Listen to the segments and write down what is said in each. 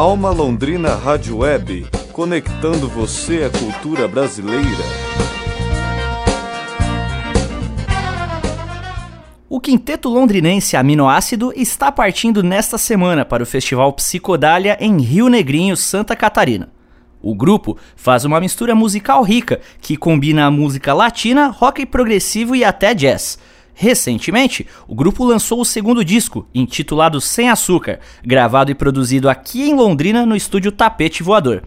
Alma Londrina Rádio Web, conectando você à cultura brasileira. O quinteto londrinense Aminoácido está partindo nesta semana para o Festival Psicodália em Rio Negrinho, Santa Catarina. O grupo faz uma mistura musical rica que combina a música latina, rock progressivo e até jazz. Recentemente, o grupo lançou o segundo disco, intitulado Sem Açúcar, gravado e produzido aqui em Londrina no estúdio Tapete Voador.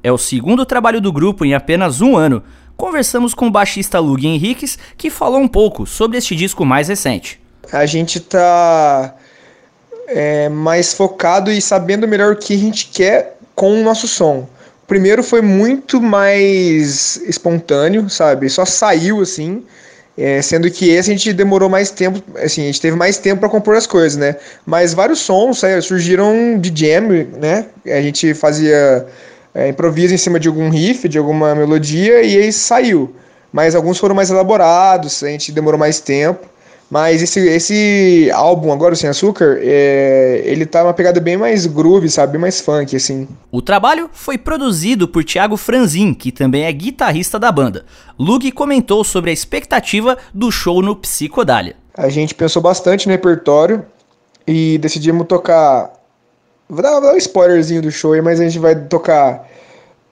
É o segundo trabalho do grupo em apenas um ano. Conversamos com o baixista Lug Henriques, que falou um pouco sobre este disco mais recente. A gente tá é, mais focado e sabendo melhor o que a gente quer com o nosso som. O primeiro foi muito mais espontâneo, sabe? Só saiu assim. É, sendo que esse a gente demorou mais tempo, assim, a gente teve mais tempo para compor as coisas, né? Mas vários sons é, surgiram de jam, né? A gente fazia é, improviso em cima de algum riff, de alguma melodia e aí saiu. Mas alguns foram mais elaborados, a gente demorou mais tempo. Mas esse, esse álbum, agora o Sem Açúcar, é, ele tá uma pegada bem mais groove, sabe? Bem mais funk, assim. O trabalho foi produzido por Thiago Franzin, que também é guitarrista da banda. Lug comentou sobre a expectativa do show no Psicodália. A gente pensou bastante no repertório e decidimos tocar. Vou dar, vou dar um spoilerzinho do show aí, mas a gente vai tocar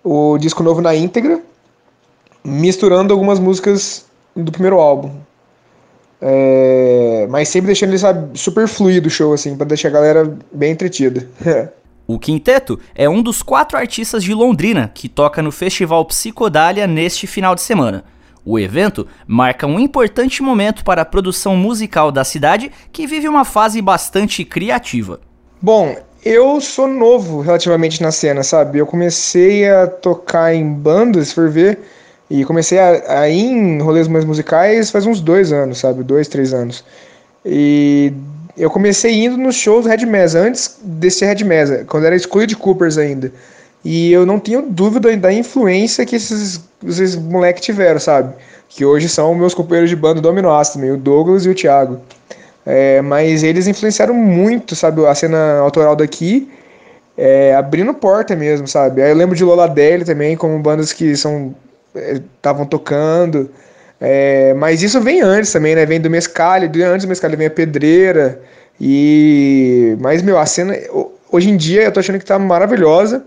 o disco novo na íntegra, misturando algumas músicas do primeiro álbum. É, mas sempre deixando ele sabe, super fluido o show, assim, pra deixar a galera bem entretida. o Quinteto é um dos quatro artistas de Londrina que toca no Festival Psicodália neste final de semana. O evento marca um importante momento para a produção musical da cidade, que vive uma fase bastante criativa. Bom, eu sou novo relativamente na cena, sabe? Eu comecei a tocar em bandas, se for ver, e comecei a, a ir em rolês mais musicais faz uns dois anos, sabe? Dois, três anos. E eu comecei indo nos shows Red Mesa, antes desse Red Mesa, quando era escolha de Coopers ainda. E eu não tenho dúvida da influência que esses, esses moleques tiveram, sabe? Que hoje são meus companheiros de banda do Aminoácido, o Douglas e o Thiago. É, mas eles influenciaram muito, sabe, a cena autoral daqui, é, abrindo porta mesmo, sabe? Aí eu lembro de Lola Deli também, como bandas que são estavam tocando. É, mas isso vem antes também, né? Vem do Mescalho, antes do Mescalho vem a Pedreira. E. Mas, meu, a cena. Hoje em dia eu tô achando que tá maravilhosa.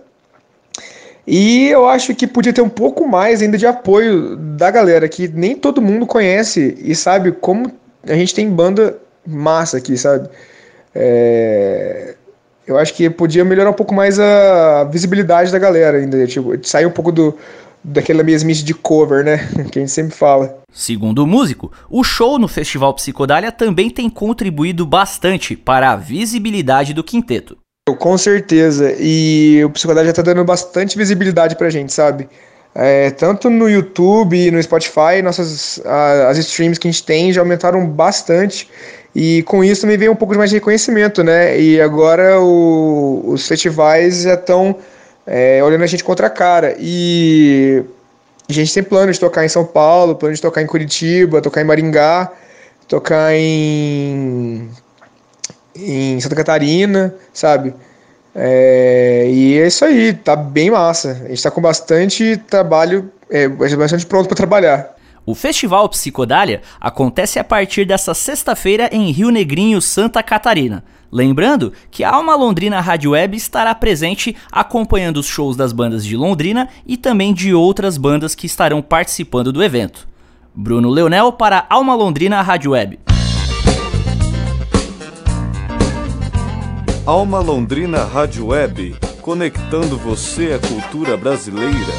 E eu acho que podia ter um pouco mais ainda de apoio da galera, que nem todo mundo conhece e sabe como a gente tem banda massa aqui, sabe? É... Eu acho que podia melhorar um pouco mais a visibilidade da galera ainda, tipo, sair um pouco do, daquela mesmice de cover, né? Que a gente sempre fala. Segundo o músico, o show no Festival Psicodália também tem contribuído bastante para a visibilidade do quinteto. Com certeza, e o Psicodália já tá dando bastante visibilidade pra gente, sabe? É, tanto no YouTube e no Spotify, nossas a, as streams que a gente tem já aumentaram bastante. E com isso também veio um pouco mais de reconhecimento, né? E agora o, os festivais já estão é, olhando a gente contra a cara. E a gente tem plano de tocar em São Paulo, plano de tocar em Curitiba, tocar em Maringá, tocar em, em Santa Catarina, sabe? É, e é isso aí, tá bem massa. A gente tá com bastante trabalho, é, bastante pronto para trabalhar. O Festival Psicodália acontece a partir dessa sexta-feira em Rio Negrinho, Santa Catarina. Lembrando que a Alma Londrina Rádio Web estará presente acompanhando os shows das bandas de Londrina e também de outras bandas que estarão participando do evento. Bruno Leonel para Alma Londrina Rádio Web. Alma Londrina Rádio Web, conectando você à cultura brasileira.